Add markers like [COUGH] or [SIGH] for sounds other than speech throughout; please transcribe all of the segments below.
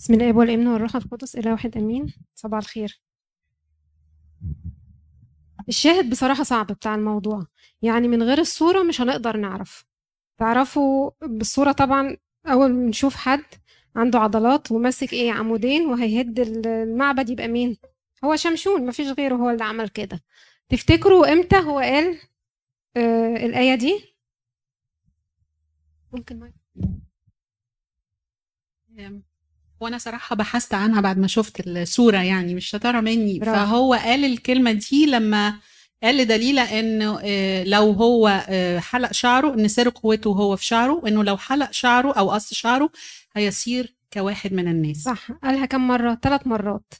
بسم الله والابن والروح القدس إله واحد أمين. صباح الخير. الشاهد بصراحة صعب بتاع الموضوع. يعني من غير الصورة مش هنقدر نعرف. تعرفوا بالصورة طبعا أول ما نشوف حد عنده عضلات وماسك إيه عمودين وهيهد المعبد يبقى مين؟ هو شمشون مفيش غيره هو اللي عمل كده. تفتكروا إمتى هو قال آه الآية دي؟ ممكن ما وأنا صراحة بحثت عنها بعد ما شفت الصورة يعني مش شطاره مني. برافو. فهو قال الكلمة دي لما قال لدليلة إنه آه، لو هو آه، حلق شعره إن سر قوته هو في شعره إنه لو حلق شعره أو قص شعره هيصير كواحد من الناس. صح قالها كم مرة؟ ثلاث مرات.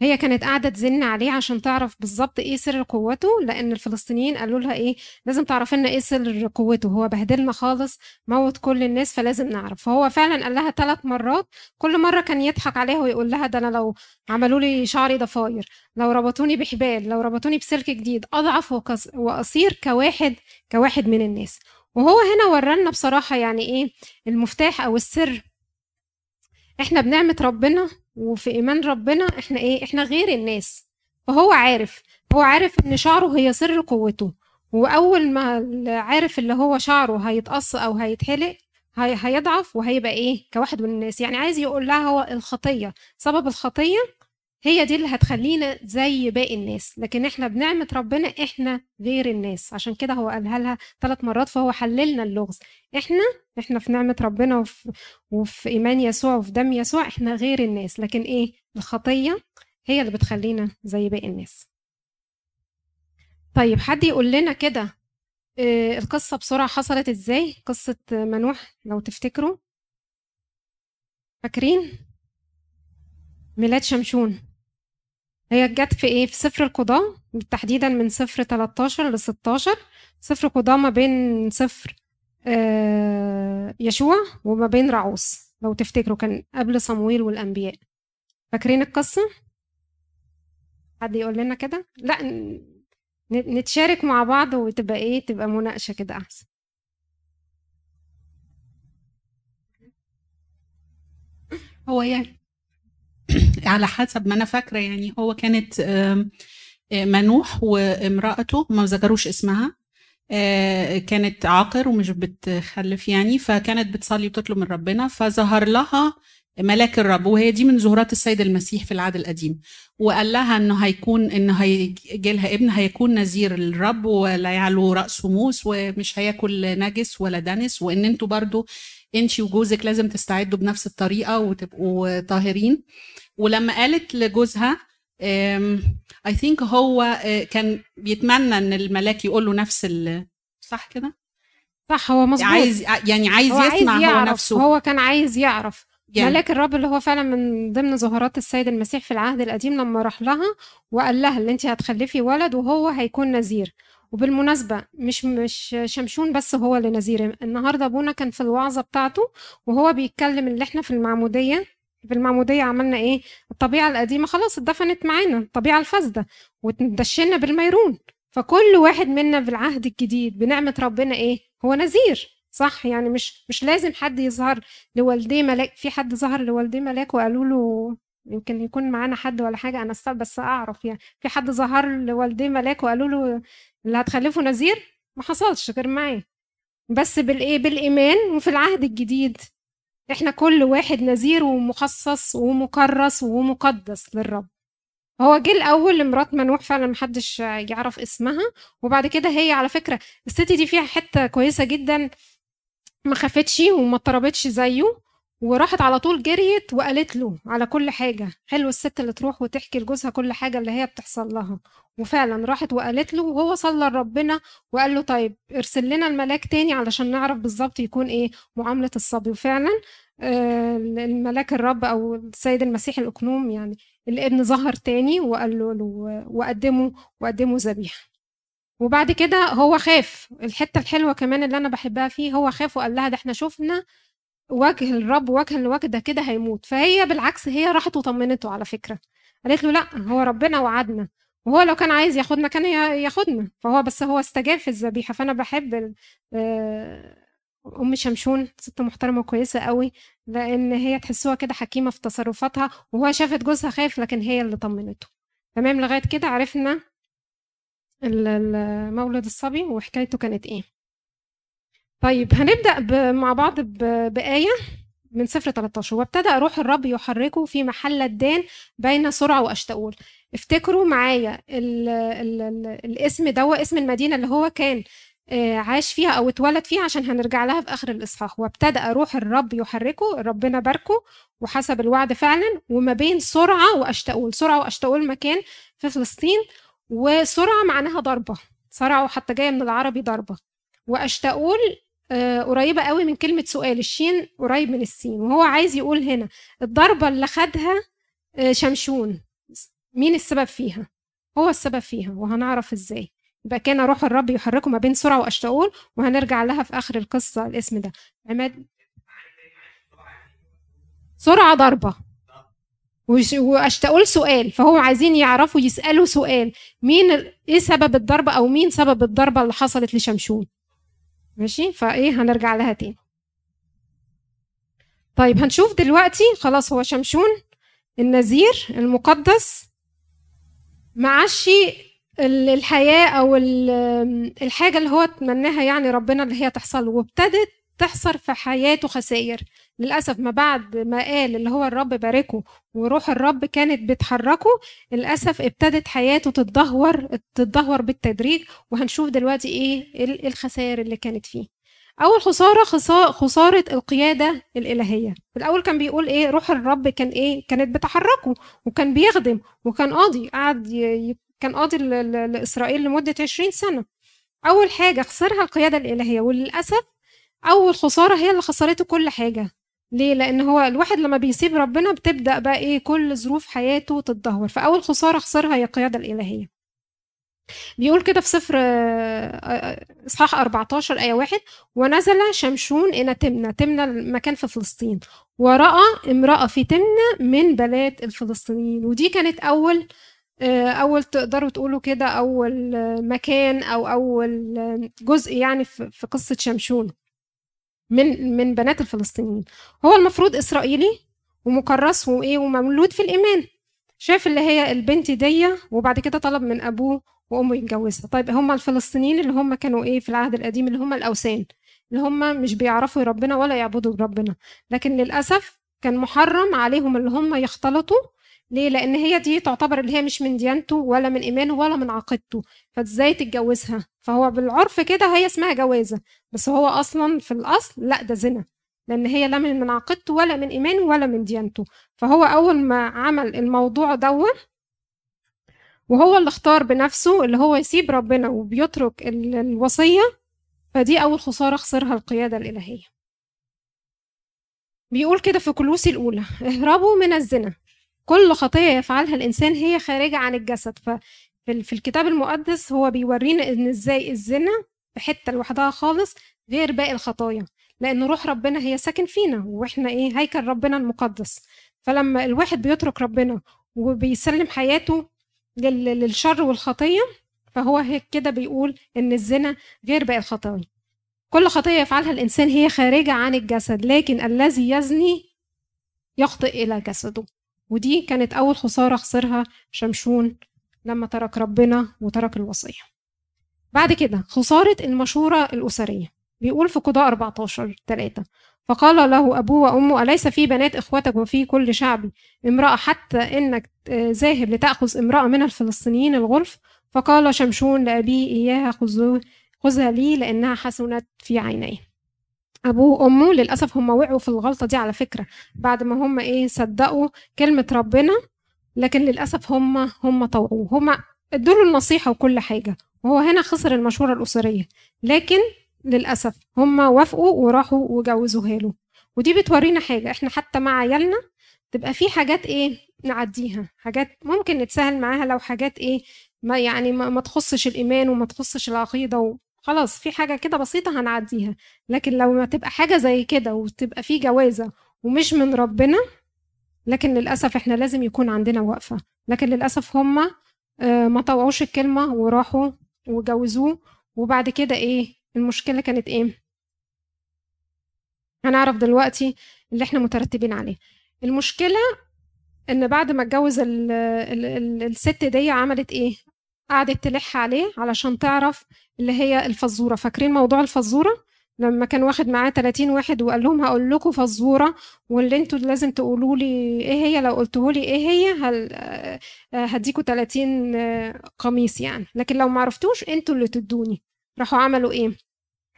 هي كانت قاعدة تزن عليه عشان تعرف بالظبط إيه سر قوته لأن الفلسطينيين قالوا لها إيه لازم تعرف لنا إيه سر قوته. هو بهدلنا خالص موت كل الناس فلازم نعرف. فهو فعلا قال لها ثلاث مرات كل مرة كان يضحك عليها ويقول لها ده أنا لو عملوا لي شعري ضفاير لو ربطوني بحبال لو ربطوني بسلك جديد أضعف وقص- وأصير كواحد كواحد من الناس. وهو هنا ورانا بصراحة يعني إيه المفتاح أو السر. إحنا بنعمة ربنا وفي إيمان ربنا إحنا إيه؟ إحنا غير الناس. فهو عارف هو عارف إن شعره هي سر قوته. وأول ما عارف اللي هو شعره هيتقص أو هيتحلق هي هيضعف وهيبقى إيه؟ كواحد من الناس. يعني عايز يقول لها هو الخطية. سبب الخطية هي دي اللي هتخلينا زي باقي الناس لكن إحنا بنعمة ربنا إحنا غير الناس. عشان كده هو قالها لها ثلاث مرات فهو حللنا اللغز. إحنا إحنا في نعمة ربنا وفي وفي إيمان يسوع وفي دم يسوع إحنا غير الناس. لكن إيه؟ الخطية هي اللي بتخلينا زي باقي الناس. طيب حد يقول لنا كده آه، القصة بسرعة حصلت إزاي؟ قصة منوح لو تفتكروا. فاكرين؟ ميلاد شمشون. هي جت في إيه؟ في سفر القضاء تحديدا من سفر 13 ل 16 سفر قضاء ما بين سفر آه، يشوع وما بين رعوس لو تفتكروا كان قبل صمويل والأنبياء. فاكرين القصة؟ حد يقول لنا كده؟ لا نتشارك مع بعض وتبقى إيه؟ تبقى مناقشة كده أحسن. هو يعني على حسب ما أنا فاكرة. يعني هو كانت آه، منوح وامرأته ما ذكروش اسمها آه، كانت عاقر ومش بتخلف يعني فكانت بتصلي وتطلب من ربنا فظهر لها ملاك الرب وهي دي من ظهورات السيد المسيح في العهد القديم. وقال لها إنه هيكون إنه هيجي لها ابن هيكون نذير للرب ولا يعلو راسه موس ومش هياكل نجس ولا دنس وإن أنتوا برضو انت وجوزك لازم تستعدوا بنفس الطريقة وتبقوا طاهرين. ولما قالت لجوزها اي ثينك هو آه، كان بيتمنى إن الملاك يقول له نفس ال صح كده؟ صح هو مظبوط. عايز يعني عايز هو يسمع عايز هو يعرف نفسه. هو كان عايز يعرف. يعني. ملاك الرب اللي هو فعلا من ضمن ظهورات السيد المسيح في العهد القديم لما راح لها وقال لها اللي انت هتخلفي ولد وهو هيكون نذير. وبالمناسبة مش مش شمشون بس هو اللي نذير. النهارده أبونا كان في الوعظة بتاعته وهو بيتكلم اللي إحنا في المعمودية. في المعمودية عملنا إيه؟ الطبيعة القديمة خلاص اتدفنت معانا الطبيعة الفاسدة وتدشنا بالميرون. فكل واحد منا في العهد الجديد بنعمة ربنا إيه؟ هو نذير صح؟ يعني مش مش لازم حد يظهر لوالديه ملاك في حد ظهر لوالديه ملاك وقالوا له يمكن يكون معانا حد ولا حاجة أنا بس أعرف يعني. في حد ظهر لوالديه ملاك وقالوا له اللي هتخلفه نذير؟ ما حصلش غير معاه بس بالإيه؟ بالإيمان وفي العهد الجديد إحنا كل واحد نذير ومخصص ومكرس ومقدس للرب. هو جه الأول لمرات منوح فعلا محدش يعرف اسمها وبعد كده هي على فكرة الست دي فيها حتة كويسة جدا ما خافتش وما اضطربتش زيه. وراحت على طول جريت وقالت له على كل حاجة حلو الست اللي تروح وتحكي لجوزها كل حاجة اللي هي بتحصل لها. وفعلا راحت وقالت له وهو صلى لربنا وقال له طيب ارسل لنا الملاك تاني علشان نعرف بالظبط يكون إيه معاملة الصبي. وفعلا آه، الملاك الرب أو السيد المسيح الأقنوم يعني الابن ظهر تاني وقال له له- وقدمه وقدمه ذبيحة. وبعد كده هو خاف. الحتة الحلوة كمان اللي أنا بحبها فيه هو خاف وقال لها ده إحنا شفنا وجه الرب وجه ده كده هيموت. فهي بالعكس هي راحت وطمنته على فكرة. قالت له لا هو ربنا وعدنا. وهو لو كان عايز ياخدنا كان يا- ياخدنا. فهو بس هو استجاب في الذبيحة. فأنا بحب آه، أم شمشون ست محترمة كويسه قوي لأن هي تحسوها كده حكيمة في تصرفاتها وهو شافت جوزها خايف لكن هي اللي طمنته. تمام؟ لغاية كده عرفنا مولد الصبي وحكايته كانت إيه. طيب هنبدأ مع بعض بآية من سفر 13 وابتدأ روح الرب يحركه في محل الدان بين سرعة وأشتاول افتكروا معايا ال ال ال الاسم ده اسم المدينة اللي هو كان آه، عاش فيها أو اتولد فيها عشان هنرجع لها في آخر الإصحاح. وابتدأ روح الرب يحركه ربنا باركه وحسب الوعد فعلا وما بين سرعة وأشتاول سرعة وأشتاول مكان في فلسطين وسرعة معناها ضربة. سرعة وحتى جاية من العربي ضربة. وأشتاول آه، قريبة قوي من كلمة سؤال. الشين قريب من السين وهو عايز يقول هنا الضربة اللي خدها آه، شمشون. مين السبب فيها؟ هو السبب فيها وهنعرف إزاي. يبقى كان روح الرب يحركه ما بين سرعة وأشتاول وهنرجع لها في آخر القصة الاسم ده. عماد؟ سرعة ضربة. واشتاول سؤال فهو عايزين يعرفوا يسألوا سؤال. مين إيه سبب الضربة أو مين سبب الضربة اللي حصلت لشمشون؟ ماشي؟ فإيه هنرجع لها تاني. طيب هنشوف دلوقتي خلاص هو شمشون النذير المقدس معاش الحياة أو الحاجة اللي هو تمناها يعني ربنا اللي هي تحصل وابتدت تحصل في حياته خسائر. للأسف ما بعد ما قال اللي هو الرب باركه وروح الرب كانت بتحركه للأسف ابتدت حياته تتدهور تتدهور بالتدريج. وهنشوف دلوقتي إيه الخسائر اللي كانت فيه. أول خسارة خسارة القيادة الإلهية. الأول كان بيقول إيه روح الرب كان إيه كانت بتحركه وكان بيخدم وكان قاضي قعد كان قاضي لإسرائيل لمدة 20 سنة. أول حاجة خسرها القيادة الإلهية. وللأسف أول خسارة هي اللي خسرته كل حاجة. ليه؟ لأن هو الواحد لما بيسيب ربنا بتبدأ بقى إيه؟ كل ظروف حياته تتدهور. فأول خسارة خسرها هي القيادة الإلهية. بيقول كده في سفر آه، آه، إصحاح 14 آية واحد ونزل شمشون إلى تمنى تمنى المكان في فلسطين. ورأى امرأة في تمنى من بنات الفلسطينيين. ودي كانت أول آه، أول تقدروا تقولوا كده أول مكان أو أول جزء يعني في قصة شمشون. من من بنات الفلسطينيين. هو المفروض إسرائيلي ومكرس وإيه ومولود في الإيمان. شاف اللي هي البنت دي وبعد كده طلب من أبوه وأمه يتجوزها. طيب هم الفلسطينيين اللي هم كانوا إيه في العهد القديم اللي هم الأوثان اللي هم مش بيعرفوا ربنا ولا يعبدوا ربنا. لكن للأسف كان محرم عليهم اللي هم يختلطوا ليه؟ لأن هي دي تعتبر اللي هي مش من ديانته ولا من إيمانه ولا من عقيدته. فإزاي تتجوزها؟ فهو بالعرف كده هي اسمها جوازة بس هو أصلا في الأصل لا ده زنا لأن هي لا من عقيدته ولا من إيمانه ولا من ديانته. فهو أول ما عمل الموضوع دوت وهو اللي اختار بنفسه اللي هو يسيب ربنا وبيترك الوصية فدي أول خسارة خسرها القيادة الإلهية. بيقول كده في كلوسي الأولى اهربوا من الزنا. كل خطية يفعلها الإنسان هي خارجة عن الجسد. ففي الكتاب المقدس هو بيورينا إن إزاي الزنا في حتة لوحدها خالص غير باقي الخطايا لأن روح ربنا هي ساكن فينا وإحنا إيه هيكل ربنا المقدس. فلما الواحد بيترك ربنا وبيسلم حياته للشر والخطية فهو هيك كده بيقول إن الزنا غير باقي الخطايا. كل خطية يفعلها الإنسان هي خارجة عن الجسد لكن الذي يزني يخطئ إلى جسده. ودي كانت أول خسارة خسرها شمشون لما ترك ربنا وترك الوصية. بعد كده خسارة المشورة الأسرية. بيقول في قضاء 14 3 فقال له أبوه وأمه أليس في بنات إخوتك وفي كل شعبي امرأة حتى إنك ذاهب لتأخذ امرأة من الفلسطينيين الغلف فقال شمشون لأبيه إياها خذها لي لأنها حسنت في عينيه أبوه وأمه للأسف هم وقعوا في الغلطة دي على فكرة. بعد ما هم إيه صدقوا كلمة ربنا لكن للأسف هم هم طوعوه. هم ادوا له النصيحة وكل حاجة وهو هنا خسر المشورة الأسرية. لكن للأسف هم وافقوا وراحوا وجوزوها له. ودي بتورينا حاجة إحنا حتى مع عيالنا تبقى في حاجات إيه نعديها. حاجات ممكن نتساهل معاها لو حاجات إيه ما يعني ما, ما تخصش الإيمان وما تخصش العقيدة خلاص في حاجة كده بسيطة هنعديها لكن لو ما تبقى حاجة زي كده وتبقى في جوازة ومش من ربنا لكن للأسف إحنا لازم يكون عندنا وقفة لكن للأسف هما آه، ما طوعوش الكلمة وراحوا وجوزوه وبعد كده إيه المشكلة كانت إيه؟ هنعرف دلوقتي اللي إحنا مترتبين عليه. المشكلة إن بعد ما اتجوز ال ال ال الست دي عملت إيه؟ قعدت تلح عليه علشان تعرف اللي هي الفزورة. فاكرين موضوع الفزورة؟ لما كان واخد معاه 30 واحد وقال لهم هقول لكم فزورة واللي أنتوا لازم تقولوا لي إيه هي؟ لو قلتوا لي إيه هي هل هديكوا 30 قميص يعني. لكن لو ما عرفتوش أنتوا اللي تدوني. راحوا عملوا إيه؟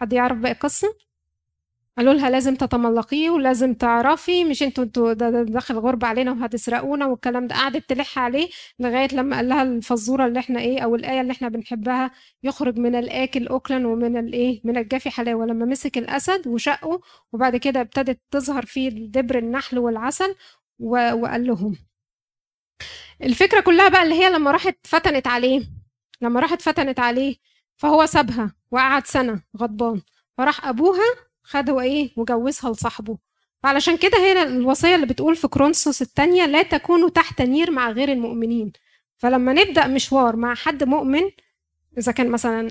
حد يعرف باقي القصة؟ قالوا لها لازم تتملقيه ولازم تعرفي مش أنتوا أنتوا داخل غربة علينا وهتسرقونا والكلام ده. قعدت تلح عليه لغاية لما قال لها الفزورة اللي إحنا إيه أو الآية اللي إحنا بنحبها يخرج من الآكل أكلا ومن الايه من الجافي حلاوة. لما مسك الأسد وشقه وبعد كده ابتدت تظهر فيه دبر النحل والعسل وقال لهم. الفكرة كلها بقى اللي هي لما راحت فتنت عليه لما راحت فتنت عليه فهو سابها وقعد سنة غضبان. فراح أبوها خده إيه وجوزها لصاحبه. فعلشان كده هي الوصية اللي بتقول في كرونسوس الثانية لا تكونوا تحت نير مع غير المؤمنين. فلما نبدأ مشوار مع حد مؤمن إذا كان مثلا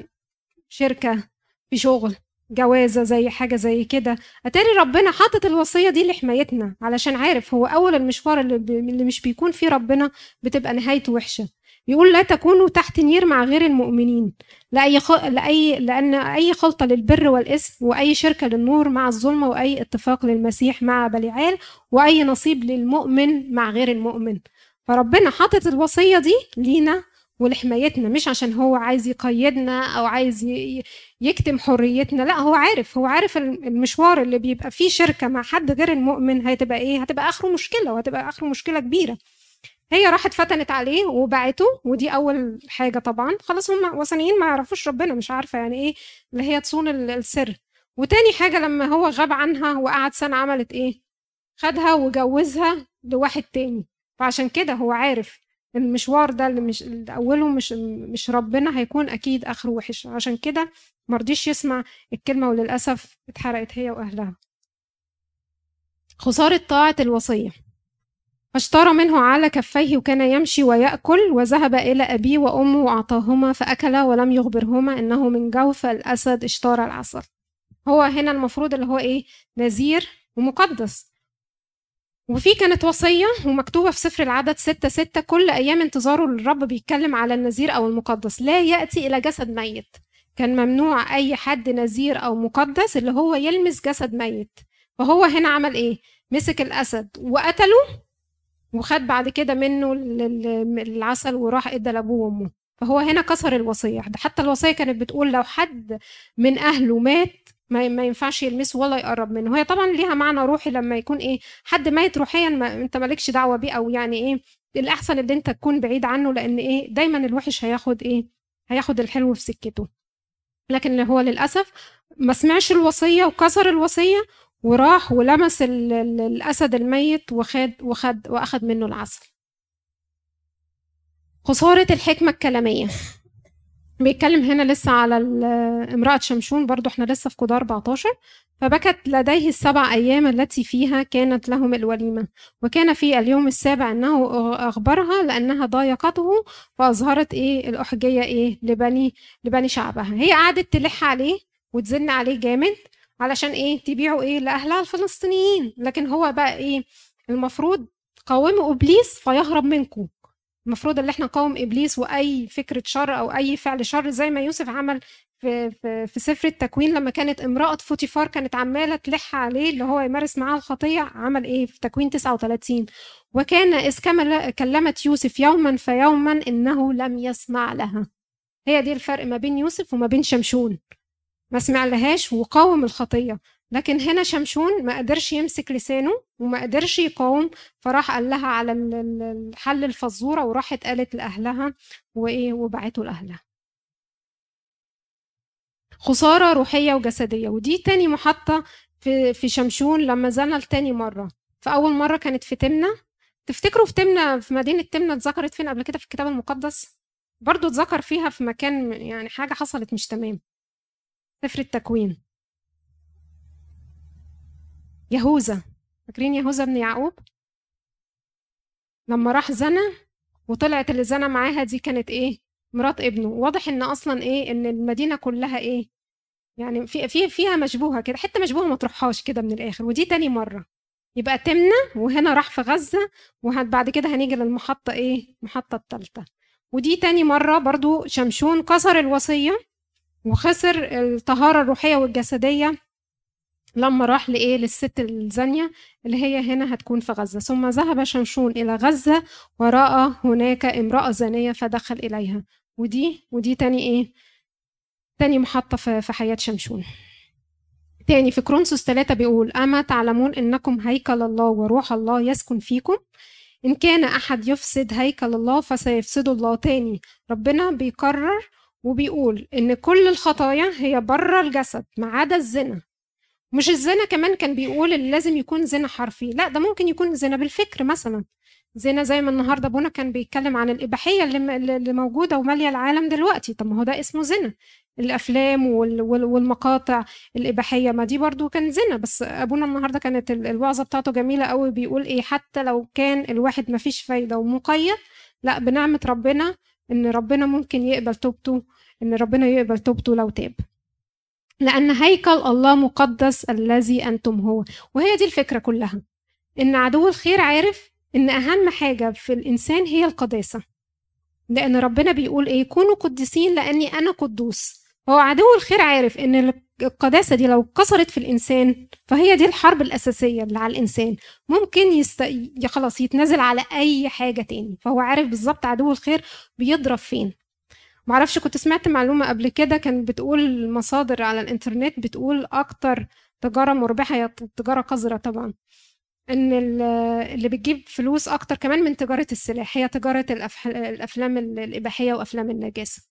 شركة في شغل جوازة زي حاجة زي كده أتاري ربنا حاطط الوصية دي لحمايتنا علشان عارف هو أول المشوار اللي, اللي مش بيكون فيه ربنا بتبقى نهايته وحشة. يقول لا تكونوا تحت نير مع غير المؤمنين. لأي خ... لأي لأن أي خلطة للبر والإثم وأي شركة للنور مع الظلمة وأي اتفاق للمسيح مع بليعال وأي نصيب للمؤمن مع غير المؤمن. فربنا حاطط الوصية دي لينا ولحمايتنا مش عشان هو عايز يقيدنا أو عايز يكتم حريتنا لا هو عارف هو عارف المشوار اللي بيبقى فيه شركة مع حد غير المؤمن هتبقى إيه؟ هتبقى آخره مشكلة وهتبقى آخره مشكلة كبيرة. هي راحت فتنت عليه وبعته ودي أول حاجة طبعا. خلاص هم وثنيين ما يعرفوش ربنا مش عارفة يعني إيه اللي هي تصون السر. وتاني حاجة لما هو غاب عنها وقعد سنة عملت إيه؟ خدها وجوزها لواحد تاني. فعشان كده هو عارف المشوار ده اللي مش اللي أوله مش مش ربنا هيكون أكيد آخره وحش. عشان كده مرضيش يسمع الكلمة وللأسف اتحرقت هي وأهلها. خسارة طاعة الوصية. فاشترى منه على كفيه وكان يمشي ويأكل وذهب إلى أبيه وأمه وأعطاهما فأكلا ولم يخبرهما إنه من جوف الأسد اشترى العسل هو هنا المفروض اللي هو إيه؟ نذير ومقدس. وفي كانت وصية ومكتوبة في سفر العدد ستة ستة كل أيام انتظاره للرب بيتكلم على النذير أو المقدس. لا يأتي إلى جسد ميت. كان ممنوع أي حد نذير أو مقدس اللي هو يلمس جسد ميت. فهو هنا عمل إيه؟ مسك الأسد وقتله وخد بعد كده منه العسل وراح ادى لأبوه وأمه. فهو هنا كسر الوصية. حتى الوصية كانت بتقول لو حد من أهله مات ما, ما ينفعش يلمسه ولا يقرب منه. هي طبعا ليها معنى روحي لما يكون إيه حد ميت روحيا ما أنت مالكش دعوة بيه أو يعني إيه الأحسن ان أنت تكون بعيد عنه لأن إيه دايما الوحش هياخد إيه هياخد الحلو في سكته. لكن هو للأسف ما سمعش الوصية وكسر الوصية وراح ولمس الأسد الميت وخد وخد وأخد منه العسل. خسارة الحكمة الكلامية. بيتكلم هنا لسه على امرأة شمشون برضو إحنا لسه في قضاء 14 فبكت لديه السبع أيام التي فيها كانت لهم الوليمة. وكان في اليوم السابع أنه أخبرها لأنها ضايقته فأظهرت إيه الأحجية إيه لبني لبني شعبها. هي قعدت تلح عليه وتزن عليه جامد. علشان إيه؟ تبيعوا إيه؟ لأهلها الفلسطينيين. لكن هو بقى إيه؟ المفروض قاوموا إبليس فيهرب منكم. المفروض إن إحنا نقاوم إبليس وأي فكرة شر أو أي فعل شر زي ما يوسف عمل في في, في سفر التكوين لما كانت امرأة فوتيفار كانت عمالة تلح عليه اللي هو يمارس معاها الخطية عمل إيه؟ في تكوين 39 وكان إذ كلمت يوسف يوما فيوما إنه لم يسمع لها. هي دي الفرق ما بين يوسف وما بين شمشون. ما سمع لهاش وقاوم الخطية. لكن هنا شمشون ما قدرش يمسك لسانه وما قدرش يقاوم فراح قال لها على الحل الفزورة وراحت قالت لأهلها وإيه وبعته لأهلها. خسارة روحية وجسدية. ودي تاني محطة في في شمشون لما زنى تاني مرة. فاول مرة كانت في تمنة. تفتكروا في تمنة في مدينة تمنة اتذكرت فين قبل كده؟ في الكتاب المقدس؟ برضو اتذكر فيها في مكان يعني حاجة حصلت مش تمام. سفر التكوين. يهوذا فاكرين يهوذا بن يعقوب؟ لما راح زنى وطلعت اللي زنى معاها دي كانت إيه؟ مرات ابنه. واضح إن أصلا إيه؟ إن المدينة كلها إيه؟ يعني في في فيها مشبوهة كده. حتة مشبوهة ما تروحهاش كده من الآخر. ودي تاني مرة. يبقى تمنى وهنا راح في غزة وبعد كده هنيجي للمحطة إيه؟ المحطة الثالثه ودي تاني مرة برضو شمشون كسر الوصية. وخسر الطهارة الروحية والجسدية لما راح لإيه؟ للست الزانية اللي هي هنا هتكون في غزة. ثم ذهب شمشون إلى غزة ورأى هناك امرأة زانية فدخل إليها. ودي ودي تاني إيه؟ تاني محطة في حياة شمشون. تاني في كرونسوس ثلاثة بيقول أما تعلمون إنكم هيكل الله وروح الله يسكن فيكم؟ إن كان أحد يفسد هيكل الله فسيفسد الله تاني. ربنا بيكرر وبيقول إن كل الخطايا هي بره الجسد ما عدا الزنا. مش الزنا كمان كان بيقول اللي لازم يكون زنا حرفي. لا ده ممكن يكون زنا بالفكر مثلا. زنا زي ما النهارده أبونا كان بيتكلم عن الإباحية اللي, اللي موجودة ومالية العالم دلوقتي. طب ما هو ده اسمه زنا. الأفلام والمقاطع الإباحية ما دي برضو كان زنا. بس أبونا النهارده كانت الوعظة بتاعته جميلة قوي بيقول إيه حتى لو كان الواحد ما فيش فايدة ومقيد لا بنعمة ربنا إن ربنا ممكن يقبل توبته إن ربنا يقبل توبته لو تاب. لأن هيكل الله مقدس الذي أنتم هو. وهي دي الفكرة كلها. إن عدو الخير عارف إن أهم حاجة في الإنسان هي القداسة. لأن ربنا بيقول إيه؟ كونوا قديسين لأني أنا قدوس. هو عدو الخير عارف إن القداسة دي لو كسرت في الإنسان فهي دي الحرب الأساسية اللي على الإنسان. ممكن يست... خلاص يتنازل على أي حاجة تاني فهو عارف بالظبط عدو الخير بيضرب فين. معرفش كنت سمعت معلومة قبل كده كان بتقول مصادر على الإنترنت بتقول أكتر تجارة مربحة هي التجارة قذرة طبعا إن اللي بتجيب فلوس أكتر كمان من تجارة السلاح هي تجارة الأفلام الإباحية وأفلام النجاسة.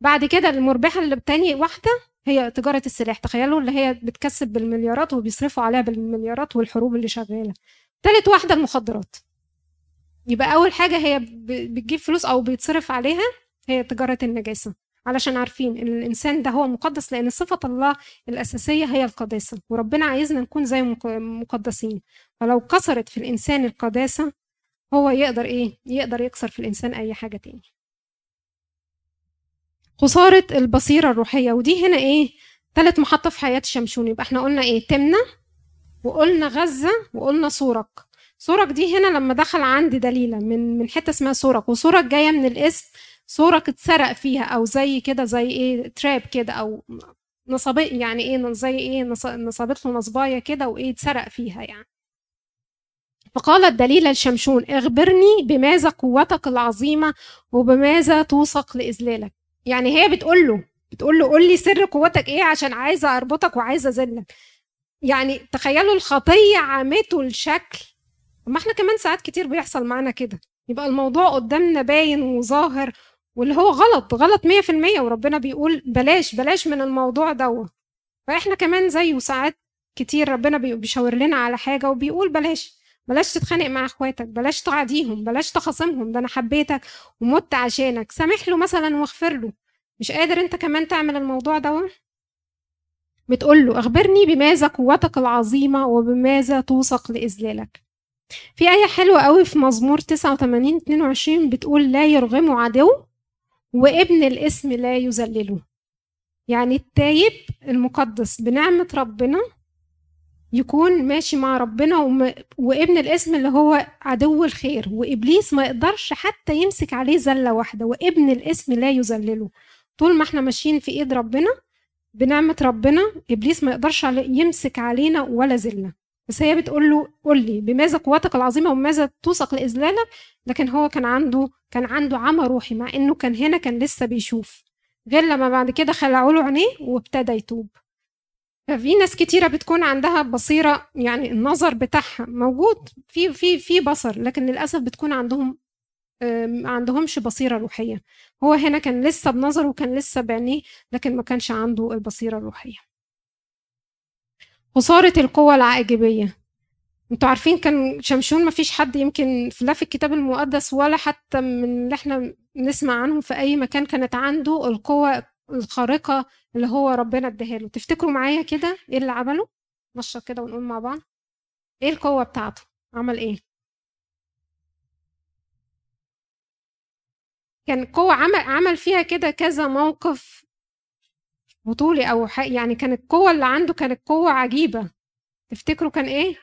بعد كده المربحة اللي بتاني واحدة هي تجارة السلاح. تخيلوا اللي هي بتكسب بالمليارات وبيصرفوا عليها بالمليارات والحروب اللي شغالة. تالت واحدة المخدرات. يبقى أول حاجة هي بتجيب فلوس أو بيتصرف عليها هي تجارة النجاسة. علشان عارفين إن الإنسان ده هو مقدس لأن صفة الله الأساسية هي القداسة. وربنا عايزنا نكون زي مقدسين. فلو كسرت في الإنسان القداسة هو يقدر إيه؟ يقدر يكسر في الإنسان أي حاجة تاني. خسارة البصيرة الروحية. ودي هنا إيه؟ ثالث محطة في حياة شمشون يبقى إحنا قلنا إيه؟ تمنى وقلنا غزة وقلنا صورك صورك دي هنا لما دخل عند دليلة من من حتة اسمها صورك وصورك جاية من الاسم صورك اتسرق فيها أو زي كده زي إيه؟ تراب كده أو نصب يعني إيه؟ زي إيه؟ نصبت له نصباية كده وإيه؟ اتسرق فيها يعني. فقالت دليل لشمشون اخبرني بماذا قوتك العظيمة وبماذا توثق لإذلالك. يعني هي بتقول له بتقول له قول لي سر قوتك إيه عشان عايزة أربطك وعايزة اذلك يعني تخيلوا الخطية عامته الشكل. ما إحنا كمان ساعات كتير بيحصل معانا كده. يبقى الموضوع قدامنا باين وظاهر واللي هو غلط غلط 100% وربنا بيقول بلاش بلاش من الموضوع دوت فإحنا كمان زيه ساعات كتير ربنا بيشاور لنا على حاجة وبيقول بلاش. بلاش تتخانق مع اخواتك بلاش تعاديهم بلاش تخاصمهم ده أنا حبيتك ومت عشانك. سامح له مثلا واغفر له. مش قادر انت كمان تعمل الموضوع ده؟ بتقول له اخبرني بماذا قوتك العظيمة وبماذا توثق لإذلالك. في آية حلوة قوي في مزمور 89 22 بتقول لا يرغم عدو وابن الاسم لا يذلله. يعني التايب المقدس بنعمة ربنا يكون ماشي مع ربنا وم... وابن الاسم اللي هو عدو الخير. وإبليس ما يقدرش حتى يمسك عليه زلة واحدة وابن الاسم لا يذلله طول ما إحنا ماشيين في ايد ربنا بنعمة ربنا إبليس ما يقدرش. يمسك علينا ولا زلة. بس هي بتقول له قول لي بماذا قوتك العظيمة وبماذا توثق لاذلالك لكن هو كان عنده كان عنده عمى روحي مع إنه كان هنا كان لسه بيشوف. غير لما بعد كده خلعوا له عينيه وابتدى يتوب. ففي ناس كتيرة بتكون عندها بصيرة يعني النظر بتاعها موجود في في في بصر لكن للأسف بتكون عندهم ما عندهمش بصيرة روحية. هو هنا كان لسه بنظره وكان لسه بعينيه لكن ما كانش عنده البصيرة الروحية. خسارة القوة العاجبية. أنتوا عارفين كان شمشون ما فيش حد يمكن لا في الكتاب المقدس ولا حتى من اللي إحنا نسمع عنهم في أي مكان كانت عنده القوة الخارقة اللي هو ربنا اداها له تفتكروا معايا كده؟ إيه اللي عمله؟ نشر كده ونقول مع بعض. إيه القوة بتاعته؟ عمل إيه؟ كان قوة عمل عمل فيها كده كذا موقف بطولي أو يعني كانت القوة اللي عنده كانت قوة عجيبة. تفتكروا كان إيه؟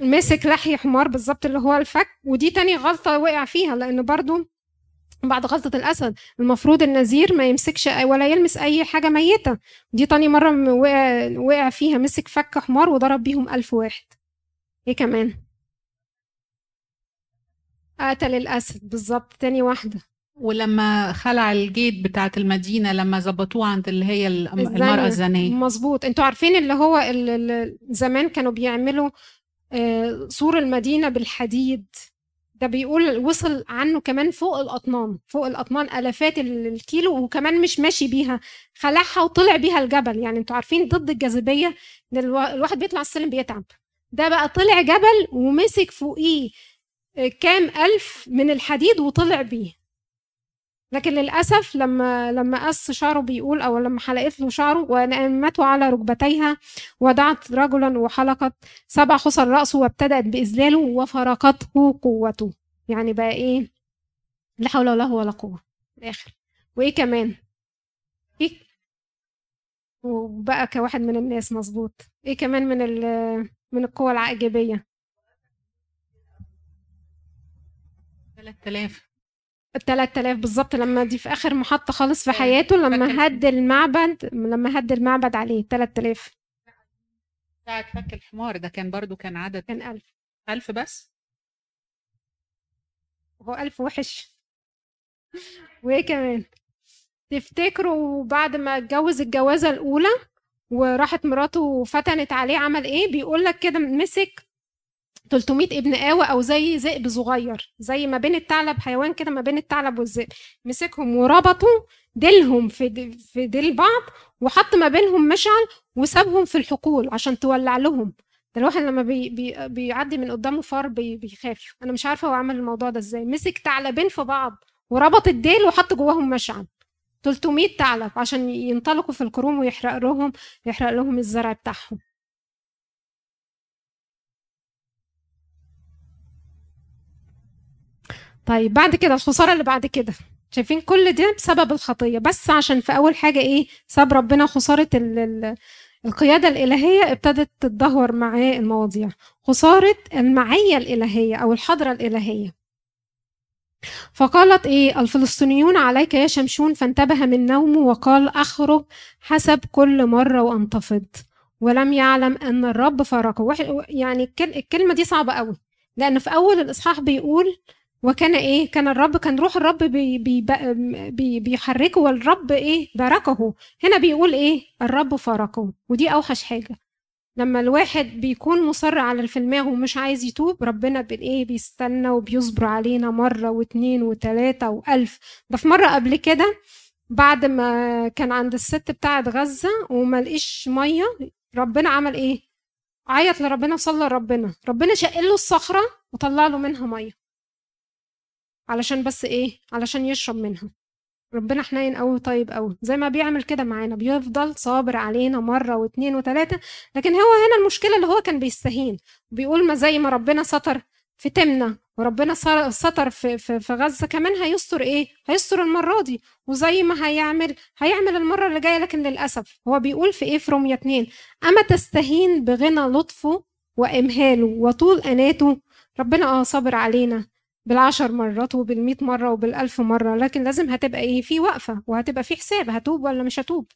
مسك لحي حمار بالظبط اللي هو الفك ودي تاني غلطة وقع فيها لأن برضو بعد غلطة الأسد. المفروض النذير ما يمسكش ولا يلمس أي حاجة ميتة. دي تاني مرة وقع, وقع فيها مسك فك حمار وضرب بيهم ألف واحد. إيه كمان؟ قتل الأسد بالظبط تاني واحدة. ولما خلع الجيت بتاعت المدينة لما ظبطوه عند اللي هي المرأة الزانية. مظبوط. أنتوا عارفين اللي هو اللي زمان كانوا بيعملوا آه، سور المدينة بالحديد. ده بيقول وصل عنه كمان فوق الأطنان فوق الأطنان ألفات الكيلو وكمان مش ماشي بيها خلعها وطلع بيها الجبل. يعني أنتوا عارفين ضد الجاذبية الواحد بيطلع السلم بيتعب. ده بقى طلع جبل ومسك فوقيه كام ألف من الحديد وطلع بيه. لكن للأسف لما لما قص شعره بيقول أو لما حلقت له شعره ونأمته على ركبتيها ودعت رجلا وحلقت سبع خصر رأسه وابتدأت بإذلاله وفرقته قوته. يعني بقى إيه؟ لا حول ولا ولا قوة. الآخر. وإيه كمان؟ إيه؟ وبقى كواحد من الناس مظبوط. إيه كمان من من القوة العجيبية 3000 3000 بالظبط لما دي في آخر محطة خالص في حياته لما هد المعبد لما هد المعبد عليه 3000 ساعة فك الحمار. ده كان برضو كان عدد كان 1000 1000 بس؟ هو 1000 وحش. وإيه كمان؟ تفتكروا بعد ما اتجوز الجوازة الأولى وراحت مراته فتنت عليه عمل إيه؟ بيقول لك كده مسك 300 ابن آوى أو زي ذئب صغير زي ما بين الثعلب حيوان كده ما بين الثعلب والذئب. مسكهم وربطوا ديلهم في في ديل بعض وحط ما بينهم مشعل وسابهم في الحقول عشان تولع لهم. ده الواحد لما بي بي بيعدي من قدامه فار بي بيخاف. أنا مش عارفة هو عمل الموضوع ده إزاي. مسك ثعلبين في بعض وربط الديل وحط جواهم مشعل. 300 ثعلب عشان ينطلقوا في الكروم ويحرق لهم يحرق لهم الزرع بتاعهم. طيب بعد كده الخسارة اللي بعد كده. شايفين كل ده بسبب الخطية. بس عشان في أول حاجة إيه ساب ربنا خسارة ال ال القيادة الإلهية ابتدت تتدهور معاه المواضيع. خسارة المعية الإلهية أو الحضرة الإلهية. فقالت إيه الفلسطينيين عليك يا شمشون فانتبه من نومه وقال أخرج حسب كل مرة وأنتفض. ولم يعلم أن الرب فرقه يعني الكلمة دي صعبة قوي لأن في أول الإصحاح بيقول وكان إيه كان الرب كان روح الرب بي بي بي بيحركه والرب إيه باركه. هنا بيقول إيه الرب فارقه ودي أوحش حاجة. لما الواحد بيكون مصر على اللي في دماغه ومش عايز يتوب ربنا بالايه بيستنى وبيصبر علينا مرة واتنين وتلاتة وألف. ده في مرة قبل كده بعد ما كان عند الست بتاعت غزة وما لقيش مية ربنا عمل إيه؟ عيط لربنا وصلى لربنا. ربنا شق له الصخرة وطلع له منها مية. علشان بس إيه علشان يشرب منها. ربنا حنين قوي طيب قوي. زي ما بيعمل كده معانا بيفضل صابر علينا مرة واثنين وثلاثه لكن هو هنا المشكلة اللي هو كان بيستهين. بيقول ما زي ما ربنا ستر في تمنة وربنا ستر في, في, في غزة كمان هيستر إيه؟ هيستر المرة دي. وزي ما هيعمل هيعمل المرة اللي جاية لكن للأسف هو بيقول في إيه في رومية 2 أما تستهين بغنى لطفه وإمهاله وطول آناته ربنا آه صابر علينا. بالعشر مرات وبالمئة مرة وبالألف مرة لكن لازم هتبقى إيه في وقفة وهتبقى في حساب هتوب ولا مش هتوب.